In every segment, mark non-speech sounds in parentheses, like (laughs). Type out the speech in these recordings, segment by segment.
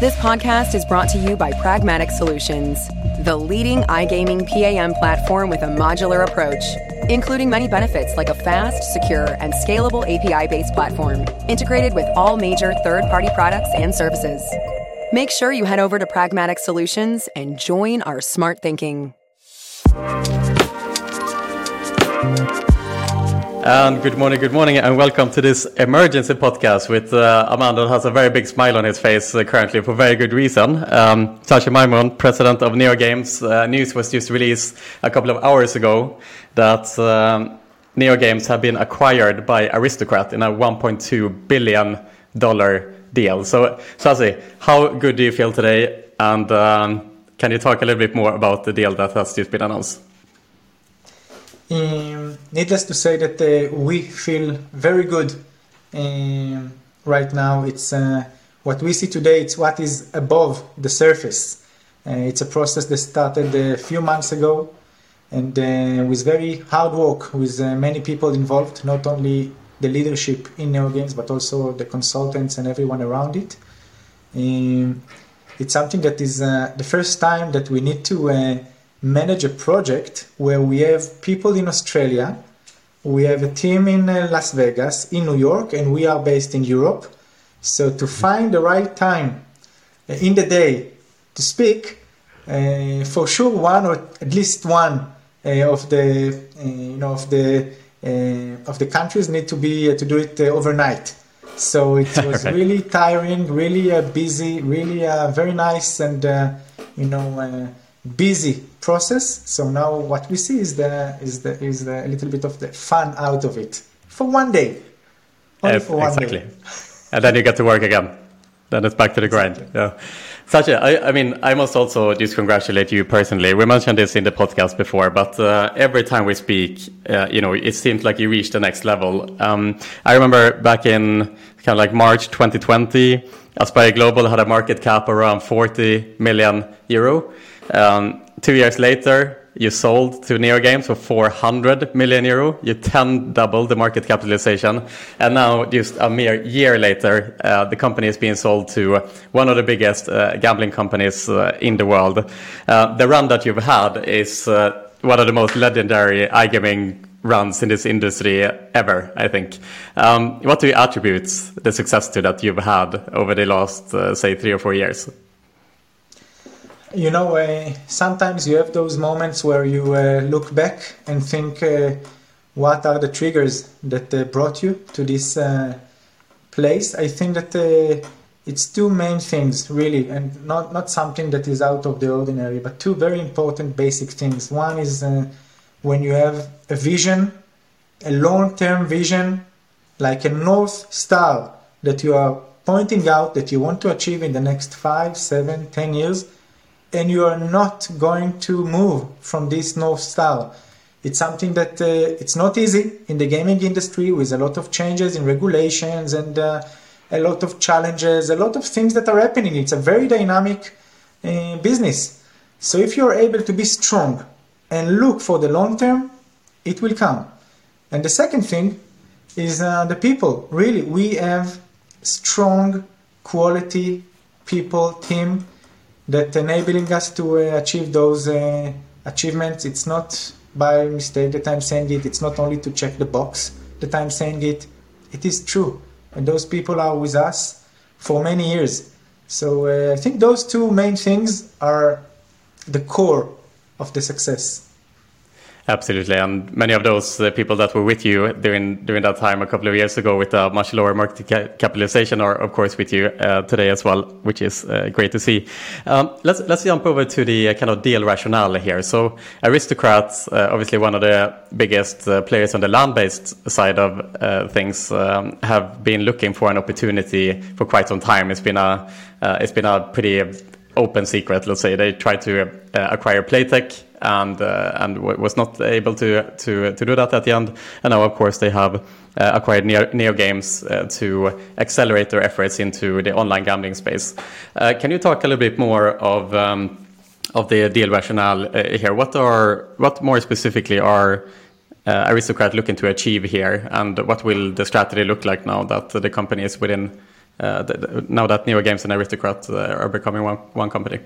This podcast is brought to you by Pragmatic Solutions, the leading iGaming PAM platform with a modular approach, including many benefits like a fast, secure, and scalable API based platform integrated with all major third party products and services. Make sure you head over to Pragmatic Solutions and join our smart thinking. And good morning, good morning, and welcome to this emergency podcast with uh, Amanda has a very big smile on his face uh, currently for very good reason. Um, Tsachi Maimon, president of Neo Games, uh, news was just released a couple of hours ago that um, Neo Games have been acquired by Aristocrat in a 1.2 billion dollar deal. So, Tsachi, how good do you feel today? And um, can you talk a little bit more about the deal that has just been announced? Um, needless to say that uh, we feel very good um, right now. It's uh, what we see today. It's what is above the surface. Uh, it's a process that started a few months ago, and uh, with very hard work, with uh, many people involved, not only the leadership in NeoGames, but also the consultants and everyone around it. Um, it's something that is uh, the first time that we need to manage a project where we have people in Australia, we have a team in uh, Las Vegas, in New York, and we are based in Europe. So to find the right time uh, in the day to speak, uh, for sure one or at least one uh, of the uh, you know of the uh, of the countries need to be to do it overnight. So it (laughs) was okay. really tiring, really busy, really very nice, and you know busy process. So now what we see is the is the is the, a little bit of the fun out of it for one day. Only for one exactly. Day. and then you get to work again. Then it's back to the exactly. grind. Yeah. Tsachi, I, I, mean, I must also just congratulate you personally. We mentioned this in the podcast before, but uh, every time we speak, uh, you know, it seems like you reached the next level. Um, I remember back in kind of like March 2020, Aspire Global had a market cap around 40 million euro. Um, two years later, you sold to Neo Games for 400 million euro. You 10 doubled the market capitalization. And now, just a mere year later, uh, the company is being sold to one of the biggest uh, gambling companies uh, in the world. Uh, the run that you've had is uh, one of the most legendary iGaming runs in this industry ever, I think. Um, what do you attribute the success to that you've had over the last, uh, say, three or four years? You know, uh, sometimes you have those moments where you uh, look back and think, uh, what are the triggers that uh, brought you to this uh, place? I think that uh, it's two main things, really, and not, not something that is out of the ordinary, but two very important basic things. One is when you have a vision, a long term vision, like a North Star that you are pointing out that you want to achieve in the next five, seven, ten years and you are not going to move from this north star. It's something that uh, it's not easy in the gaming industry with a lot of changes in regulations and uh, a lot of challenges a lot of things that are happening. It's a very dynamic uh, business. So if you're able to be strong and look for the long term it will come. And the second thing is uh, the people. Really we have strong quality people team that enabling us to uh, achieve those uh, achievements. It's not by mistake that I'm saying it. It's not only to check the box that I'm saying it. It is true, and those people are with us for many years. So uh, I think those two main things are the core of the success. Absolutely, and many of those uh, people that were with you during during that time a couple of years ago with a much lower market ca capitalization are of course with you uh, today as well, which is uh, great to see. Um, let's let's jump over to the uh, kind of deal rationale here. So, Aristocrats, uh, obviously one of the biggest uh, players on the land-based side of things, um, have been looking for an opportunity for quite some time. It's been a it's been a pretty open secret. Let's say they tried to acquire Playtech and uh, and was not able to to to do that at the end. And now, of course, they have uh, acquired Neo, Games uh, to accelerate their efforts into the online gambling space. Uh, can you talk a little bit more of um, of the deal rationale uh, here? What are what more specifically are uh, Aristocrat looking to achieve here, and what will the strategy look like now that the company is within the, now that Neo Games and Aristocrat are becoming one one company?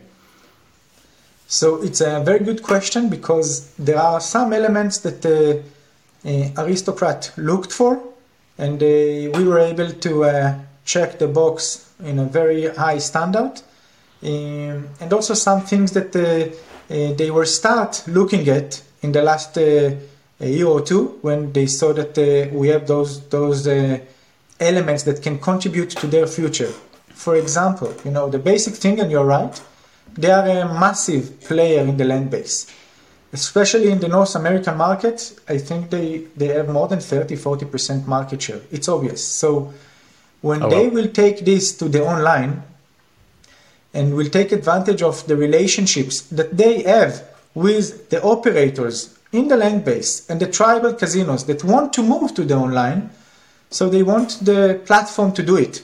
So it's a very good question because there are some elements that uh, Aristocrat looked for, and we were able to check the box in a very high standard. Um, and also some things that uh, uh, they were start looking at in the last uh, year or two when they saw that we have those those elements that can contribute to their future. For example, you know the basic thing, and you're right, they are a massive player in the land base especially in the North American market, I think they, they have more than 30 40% market share. It's obvious. So when oh, they will take this to the online, and will take advantage of the relationships that they have with the operators in the land base and the tribal casinos that want to move to the online. So they want the platform to do it.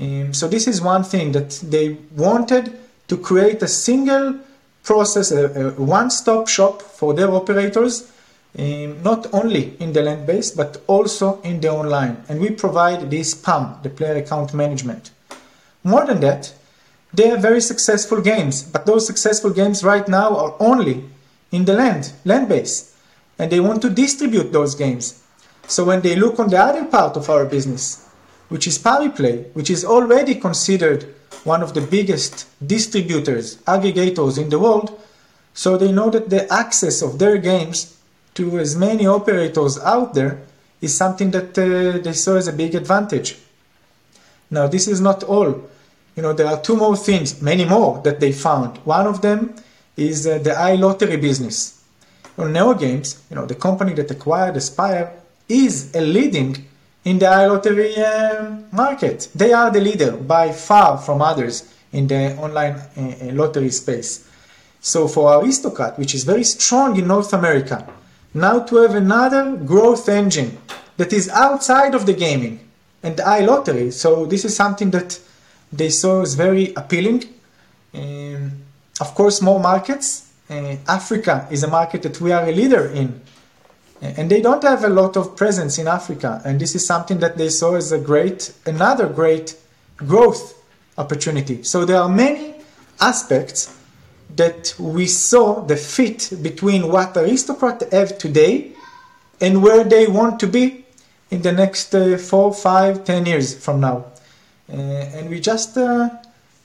Um, so this is one thing that they wanted to create a single process, a, a one-stop shop for their operators, um, not only in the land base but also in the online. And we provide this PAM, the player account management. More than that, they are very successful games, but those successful games right now are only in the land, land base, and they want to distribute those games. So when they look on the other part of our business, which is Pariplay, which is already considered one of the biggest distributors, aggregators in the world, so they know that the access of their games to as many operators out there is something that uh, they saw as a big advantage. Now, this is not all you know, there are two more things, many more that they found. One of them is uh, the iLottery business. On NeoGames, you know, the company that acquired Aspire is a leading in the iLottery uh, market. They are the leader by far from others in the online uh, lottery space. So for Aristocrat, which is very strong in North America, now to have another growth engine that is outside of the gaming and the iLottery. So this is something that they saw as very appealing. Um, of course, more markets. Uh, Africa is a market that we are a leader in. And they don't have a lot of presence in Africa. And this is something that they saw as a great, another great growth opportunity. So there are many aspects that we saw the fit between what aristocrats have today and where they want to be in the next uh, four, five, ten years from now. Uh, and we just uh,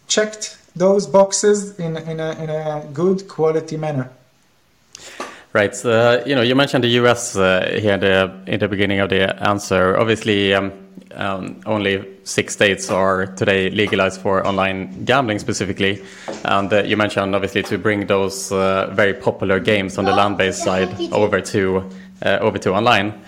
checked those boxes in, in, a, in a good quality manner. Right. So, you know, you mentioned the U.S. Uh, here in the, in the beginning of the answer. Obviously, um, um, only six states are today legalized for online gambling specifically. And uh, you mentioned, obviously, to bring those uh, very popular games on the land-based side over to over to online.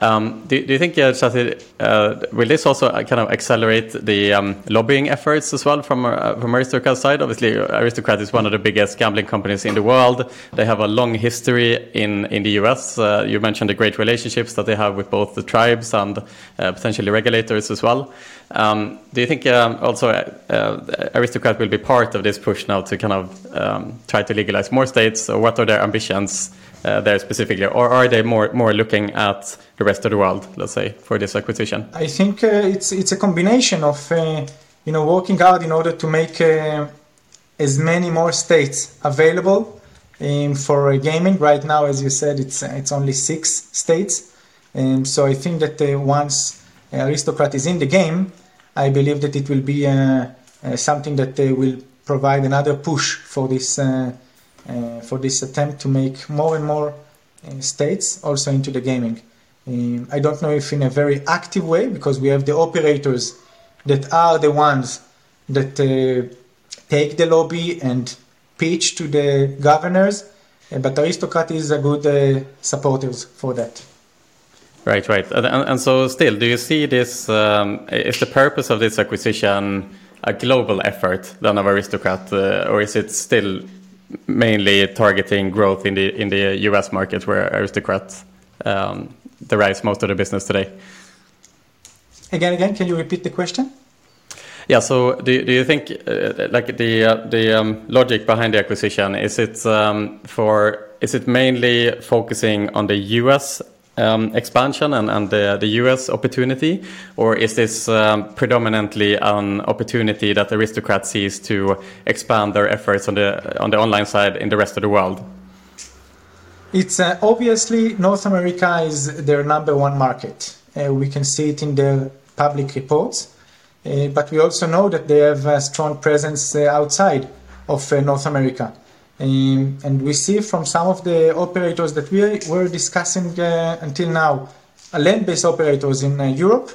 Um, do, do, you think, uh, Tsachi, uh, will this also uh, kind of accelerate the um, lobbying efforts as well from uh, from Aristocrat's side? Obviously, Aristocrat is one of the biggest gambling companies in the world. They have a long history in in the U.S. Uh, you mentioned the great relationships that they have with both the tribes and uh, potentially regulators as well. Um, do you think um, also Aristocrat will be part of this push now to kind of um, try to legalize more states? Or what are their ambitions? Uh, there specifically, or are they more more looking at the rest of the world, let's say, for this acquisition? I think uh, it's it's a combination of uh, you know working hard in order to make uh, as many more states available um, for gaming. Right now, as you said, it's it's only six states, and so I think that uh, once Aristocrat is in the game, I believe that it will be uh, something that will provide another push for this uh, for this attempt to make more and more uh, states also into the gaming. Um, I don't know if in a very active way because we have the operators that are the ones that uh, take the lobby and pitch to the governors, uh, but Aristocrat is a good uh, supporters for that. Right, right. And, and, so, still, do you see this? Um, is the purpose of this acquisition a global effort than of Aristocrat, uh, or is it still mainly targeting growth in the in the U.S. market, where Aristocrat um, derives most of the business today. Again, again, can you repeat the question? Yeah. So, do do you think uh, like the uh, the um, logic behind the acquisition is it um, for is it mainly focusing on the U.S. um, expansion and, and the, the US opportunity, or is this um, predominantly an opportunity that Aristocrat sees to expand their efforts on the on the online side in the rest of the world? It's uh, obviously North America is their number one market. Uh, we can see it in their public reports, uh, but we also know that they have a strong presence uh, outside of uh, North America. Um, and we see from some of the operators that we were discussing uh, until now, uh, land-based operators in uh, Europe,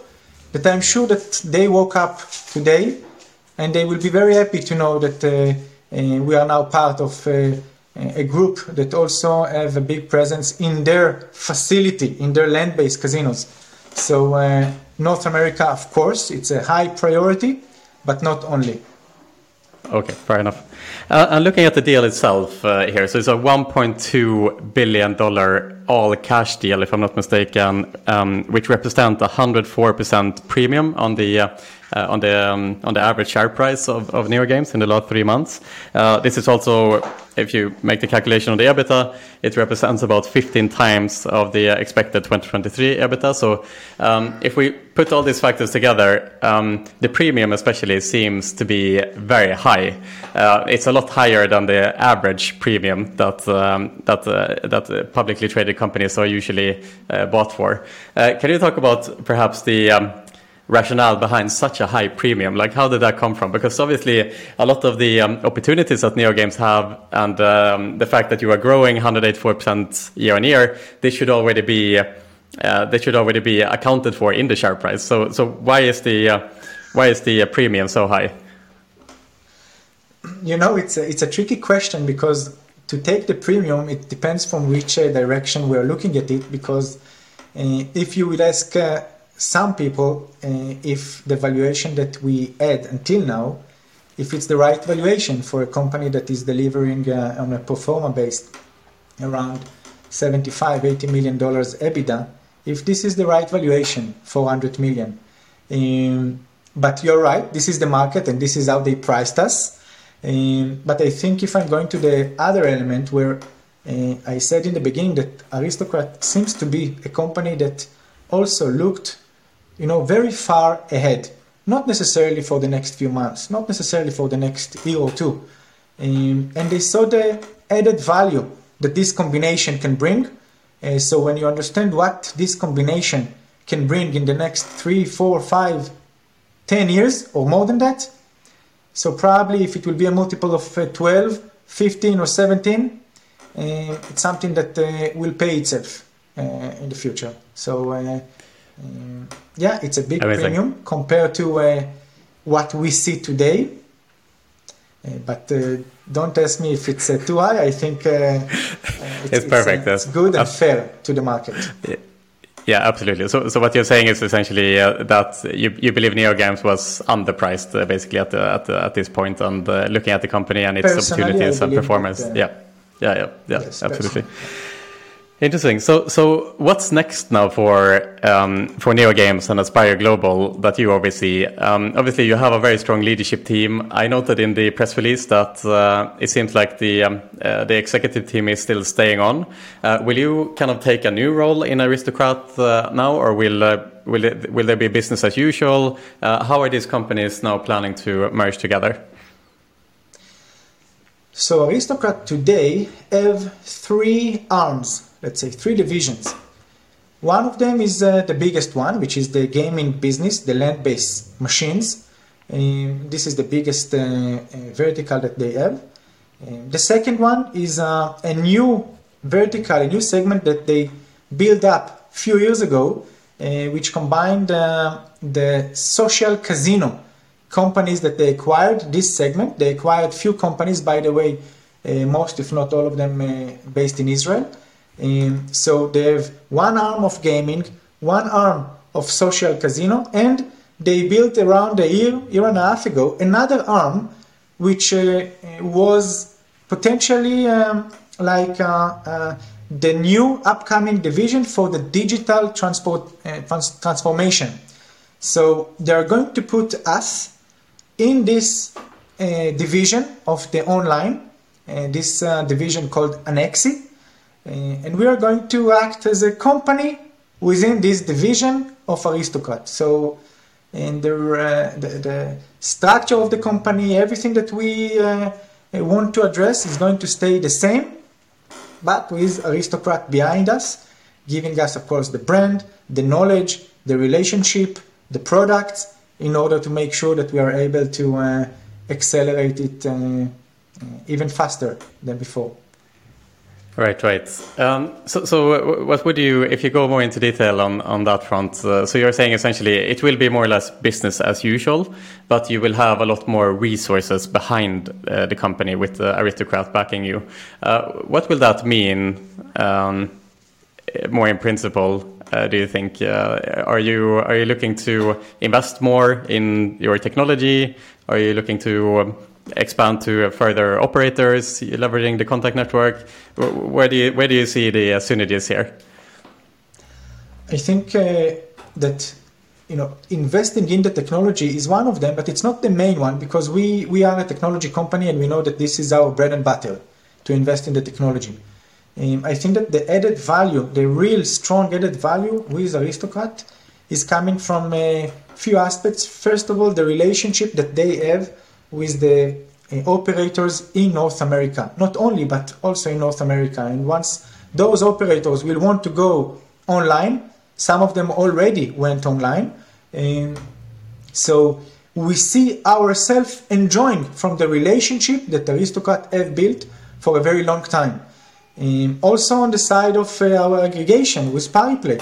that I'm sure that they woke up today and they will be very happy to know that uh, uh, we are now part of uh, a group that also have a big presence in their facility, in their land-based casinos. So North America, of course, it's a high priority, but not only. Okay, fair enough. Uh, and looking at the deal itself uh, here, so it's a 1.2 billion dollar all cash deal, if I'm not mistaken, um, which represent a 104% premium on the uh, uh, on the um, on the average share price of, of NeoGames in the last three months. Uh, this is also, if you make the calculation on the EBITDA, it represents about 15 times of the expected 2023 EBITDA. So um, if we put all these factors together, um, the premium especially seems to be very high. Uh, it's a lot higher than the average premium that um, that uh, that publicly traded companies are usually uh, bought for. Uh, can you talk about perhaps the um, rationale behind such a high premium? Like, how did that come from? Because obviously, a lot of the um, opportunities that Neo Games have and um, the fact that you are growing 184% year on year, they should already be uh, they should already be accounted for in the share price. So, so why is the uh, why is the uh, premium so high? You know, it's a, it's a tricky question because to take the premium, it depends from which uh, direction we are looking at it. Because uh, if you will ask uh, some people uh, if the valuation that we had until now, if it's the right valuation for a company that is delivering uh, on a pro forma based around 75, 80 million dollars EBITDA, if this is the right valuation, 400 million. Um, but you're right, this is the market and this is how they priced us. Um, but I think if I'm going to the other element where uh, I said in the beginning that Aristocrat seems to be a company that also looked you know, very far ahead. Not necessarily for the next few months, not necessarily for the next year or two. Um, and they saw the added value that this combination can bring. Uh, so when you understand what this combination can bring in the next three, four, five, ten years or more than that, so probably if it will be a multiple of uh, 12, 15 or 17, uh, it's something that uh, will pay itself uh, in the future. So uh, um, yeah, it's a big Amazing. premium compared to uh, what we see today. Uh, but uh, don't ask me if it's uh, too high. I think uh, (laughs) uh, it's, it's, perfect. It's, good and fair to the market. Yeah, absolutely. So, so what you're saying is essentially that you, you believe NeoGames was underpriced basically at, the, at, the, at this point and looking at the company and its Personally, opportunities and performance. That, yeah, yeah, yeah, yeah, yes, absolutely. Personally. Interesting. So, so what's next now for um, for NeoGames and Aspire Global that you oversee? Um, obviously, you have a very strong leadership team. I noted in the press release that uh, it seems like the um, uh, the executive team is still staying on. Uh, will you kind of take a new role in Aristocrat uh, now, or will uh, will it, will there be business as usual? Uh, how are these companies now planning to merge together? So Aristocrat today have three arms let's say, three divisions. One of them is uh, the biggest one, which is the gaming business, the land based machines. Um, this is the biggest uh, uh, vertical that they have. Um, the second one is uh, a new vertical, a new segment that they built up a few years ago, uh, which combined uh, the social casino companies that they acquired. This segment, they acquired few companies, by the way, most if not all of them based in Israel. Um, so they have one arm of gaming, one arm of social casino, and they built around a year, year and a half ago, another arm which uh, was potentially um, like uh, uh, the new upcoming division for the digital transport uh, trans- transformation. So they are going to put us in this uh, division of the online, uh, this division called Anaxi, and we are going to act as a company within this division of Aristocrat. So, in the, uh, the, the, structure of the company, everything that we uh, want to address is going to stay the same, but with Aristocrat behind us, giving us, of course, the brand, the knowledge, the relationship, the products, in order to make sure that we are able to uh, accelerate it uh, even faster than before. Right, right. Um, so, so what would you, if you go more into detail on, on that front, uh, so you're saying essentially it will be more or less business as usual, but you will have a lot more resources behind uh, the company with uh, Aristocrat backing you. Uh, what will that mean, um, more in principle, uh, do you think? Uh, are you are you looking to invest more in your technology? Are you looking to um, expand to further operators, leveraging the contact network? Where do you where do you see the uh, synergies here? I think uh, that you know investing in the technology is one of them, but it's not the main one because we we are a technology company and we know that this is our bread and butter to invest in the technology. Um, I think that the added value, the real strong added value with Aristocrat, is coming from a few aspects. First of all, the relationship that they have with the uh, operators in North America, not only but also in North America. And once those operators will want to go online, some of them already went online. Um, so we see ourselves enjoying from the relationship that Aristocrat have built for a very long time. Um, also on the side of uh, our aggregation with Pariplay.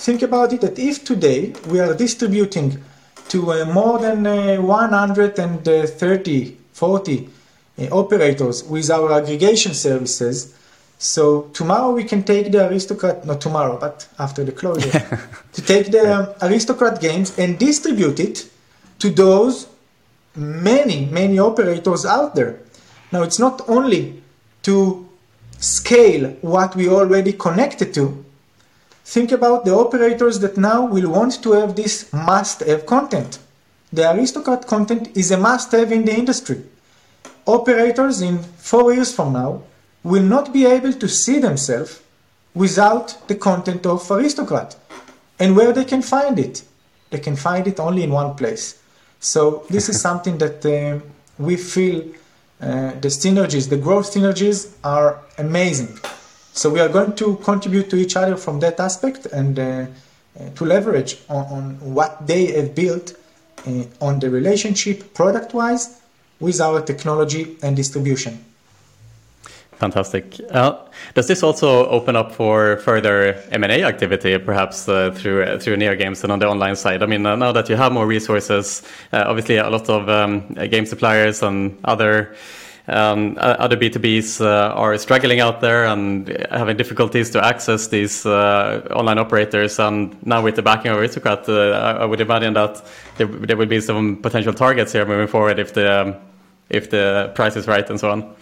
Think about it that if today we are distributing to uh, more than uh, 130, 40 uh, operators with our aggregation services. So tomorrow we can take the Aristocrat, not tomorrow, but after the closure, (laughs) to take the um, Aristocrat games and distribute it to those many, many operators out there. Now it's not only to scale what we already connected to, Think about the operators that now will want to have this must-have content. The Aristocrat content is a must-have in the industry. Operators in four years from now will not be able to see themselves without the content of Aristocrat. And where they can find it? They can find it only in one place. So this is (laughs) something that uh, we feel uh, the synergies, the growth synergies are amazing. So we are going to contribute to each other from that aspect and uh, uh, to leverage on, on, what they have built uh, on the relationship product wise with our technology and distribution. Fantastic. Uh, does this also open up for further M&A activity, perhaps uh, through uh, through NeoGames and on the online side? I mean, uh, now that you have more resources, uh, obviously a lot of um, game suppliers and other other B2Bs uh, are struggling out there and having difficulties to access these uh, online operators. And now with the backing of Aristocrat, uh, I would imagine that there, will be some potential targets here moving forward if the um, if the price is right and so on.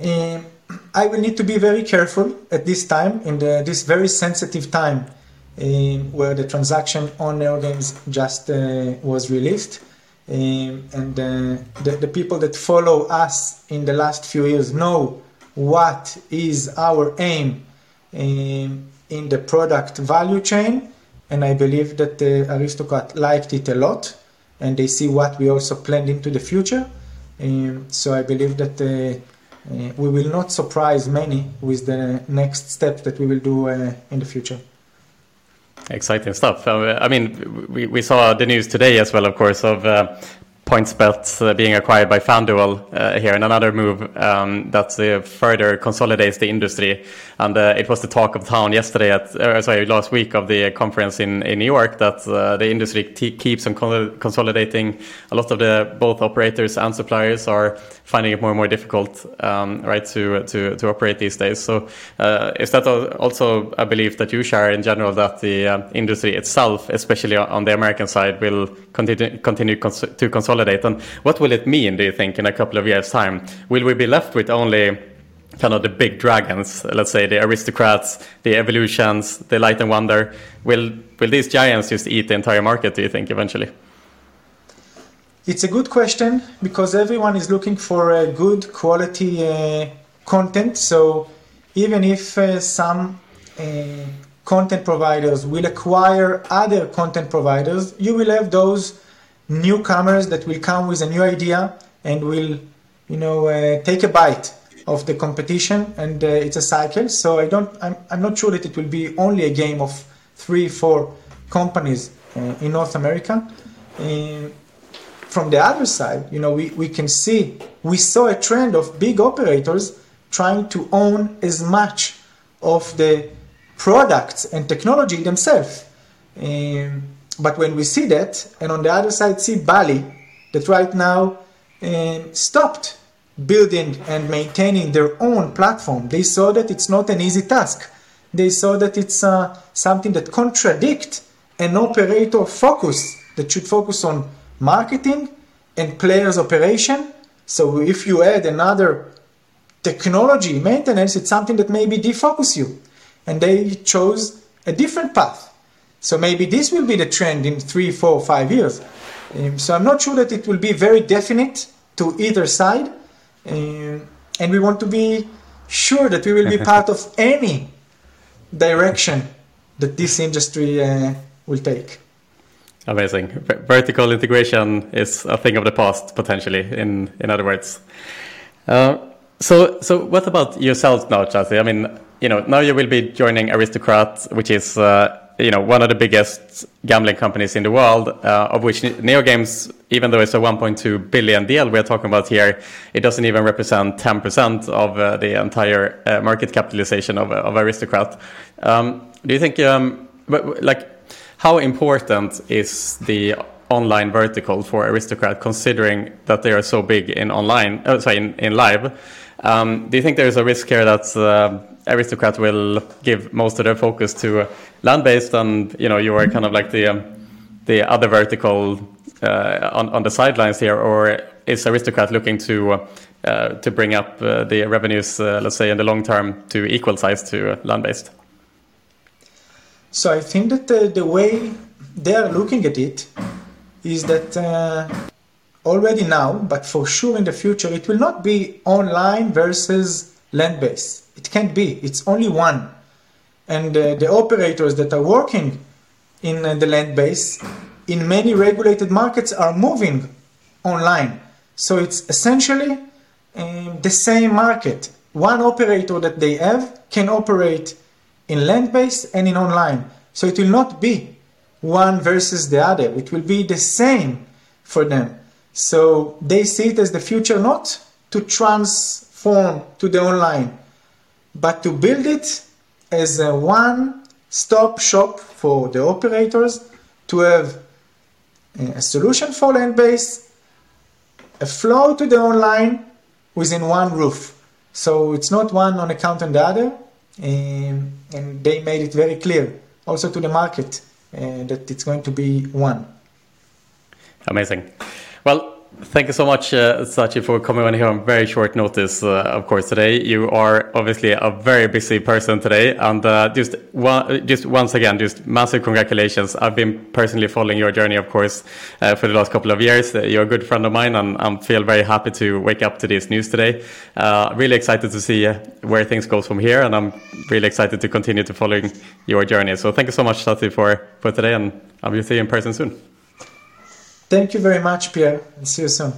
Um, I will need to be very careful at this time, in this very sensitive time, um, where the transaction on NeoGames just was released. Um, and uh, the, the people that follow us in the last few years know what is our aim um, in the product value chain. And I believe that the Aristocrat liked it a lot and they see what we also planned into the future. Um, so I believe that uh, uh, we will not surprise many with the next steps that we will do uh, in the future. Exciting stuff. Uh, I mean, we, we saw the news today as well, of course, of uh, PointsBet uh, being acquired by FanDuel uh, here, and another move um, that uh, further consolidates the industry. And uh, it was the talk of town yesterday, at uh, sorry, last week of the conference in, in New York, that uh, the industry keeps on consolidating. A lot of the both operators and suppliers are finding it more and more difficult, um, right, to, to to operate these days. So, is that also a belief that you share in general that the industry itself, especially on the American side, will continue continue cons to consolidate? Consolidate. And what will it mean, do you think, in a couple of years' time? Will we be left with only kind of the big dragons, let's say the aristocrats, the evolutions, the light and wonder? Will, will these giants just eat the entire market, do you think, eventually? It's a good question because everyone is looking for a good quality uh, content. So even if uh, some uh, content providers will acquire other content providers, you will have those newcomers that will come with a new idea and will, you know, uh, take a bite of the competition, and uh, it's a cycle. So I don't, I'm, I'm not sure that it will be only a game of three, four companies uh, in North America. Uh, from the other side, you know, we, we can see, we saw a trend of big operators trying to own as much of the products and technology themselves. Um, but when we see that, and on the other side see Bally, that right now um, stopped building and maintaining their own platform, they saw that it's not an easy task. They saw that it's uh, something that contradicts an operator focus that should focus on marketing and players operation. So if you add another technology maintenance, it's something that maybe defocus you and they chose a different path. So maybe this will be the trend in three, four, five years. Um, so I'm not sure that it will be very definite to either side, um, and we want to be sure that we will be (laughs) part of any direction that this industry uh, will take. Amazing. vertical integration is a thing of the past, potentially. In in other words. Uh, so so what about yourself now, Tsachi? I mean, you know, now you will be joining Aristocrat, which is, uh, you know, one of the biggest gambling companies in the world, uh, of which NeoGames, even though it's a 1.2 billion deal we're talking about here, it doesn't even represent 10% of uh, the entire uh, market capitalization of, of Aristocrat. Um, do you think, um, like, how important is the online vertical for Aristocrat, considering that they are so big in online, oh, sorry, in, in live? Um, do you think there is a risk here that uh, Aristocrat will give most of their focus to land-based, and you know you are kind of like the um, the other vertical uh, on on the sidelines here, or is Aristocrat looking to uh, to bring up uh, the revenues, uh, let's say in the long term, to equal size to land-based? So I think that the, way they are looking at it is that uh, already now, but for sure in the future, it will not be online versus land based. It can't be. It's only one. And uh, the operators that are working in uh, the land base in many regulated markets are moving online. So it's essentially um, the same market. One operator that they have can operate in land base and in online. So it will not be one versus the other. It will be the same for them. So they see it as the future not to transform to the online, but to build it as a one stop shop for the operators to have a solution for land base, a flow to the online within one roof. So it's not one on account and the other, um, and they made it very clear also to the market uh, that it's going to be one. Amazing. Well, Thank you so much, uh, Tsachi, for coming on here on very short notice, uh, of course, today. You are obviously a very busy person today. And uh, just, one, just once again, just massive congratulations. I've been personally following your journey, of course, uh, for the last couple of years. Uh, you're a good friend of mine, and I feel very happy to wake up to this news today. Uh, really excited to see where things go from here, and I'm really excited to continue to following your journey. So thank you so much, Tsachi, for, for today, and I'll be seeing you in person soon. Thank you very much, Pierre, and see you soon.